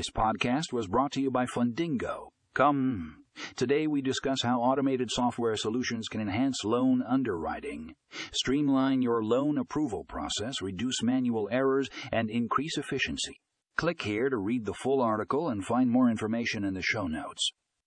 This podcast was brought to you by Fundingo. Come. Today we discuss how automated software solutions can enhance loan underwriting, streamline your loan approval process, reduce manual errors, and increase efficiency. Click here to read the full article and find more information in the show notes.